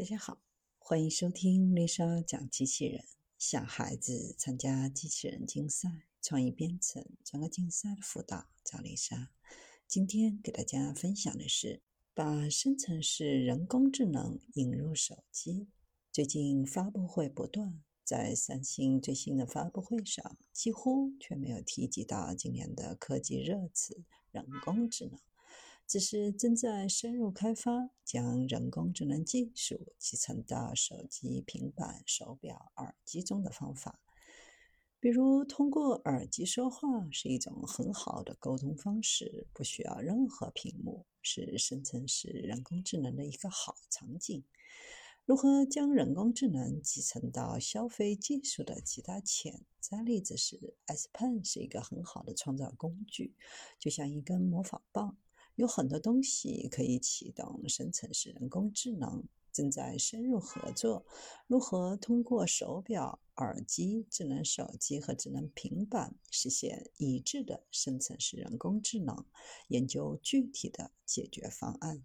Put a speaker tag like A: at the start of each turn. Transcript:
A: 大家好，欢迎收听丽莎讲机器人。小孩子参加机器人竞赛、创意编程、整个竞赛的辅导，找丽莎。今天给大家分享的是把深层式人工智能引入手机。最近发布会不断，在三星最新的发布会上，几乎却没有提及到今年的科技热词——人工智能。只是正在深入开发，将人工智能技术集成到手机、平板、手表、耳机中的方法。比如，通过耳机说话是一种很好的沟通方式，不需要任何屏幕，是生成式人工智能的一个好场景。如何将人工智能集成到消费技术的其他潜在例子是，S Pen 是一个很好的创造工具，就像一根魔法棒。有很多东西可以启动生成式人工智能，正在深入合作。如何通过手表、耳机、智能手机和智能平板实现一致的生成式人工智能？研究具体的解决方案。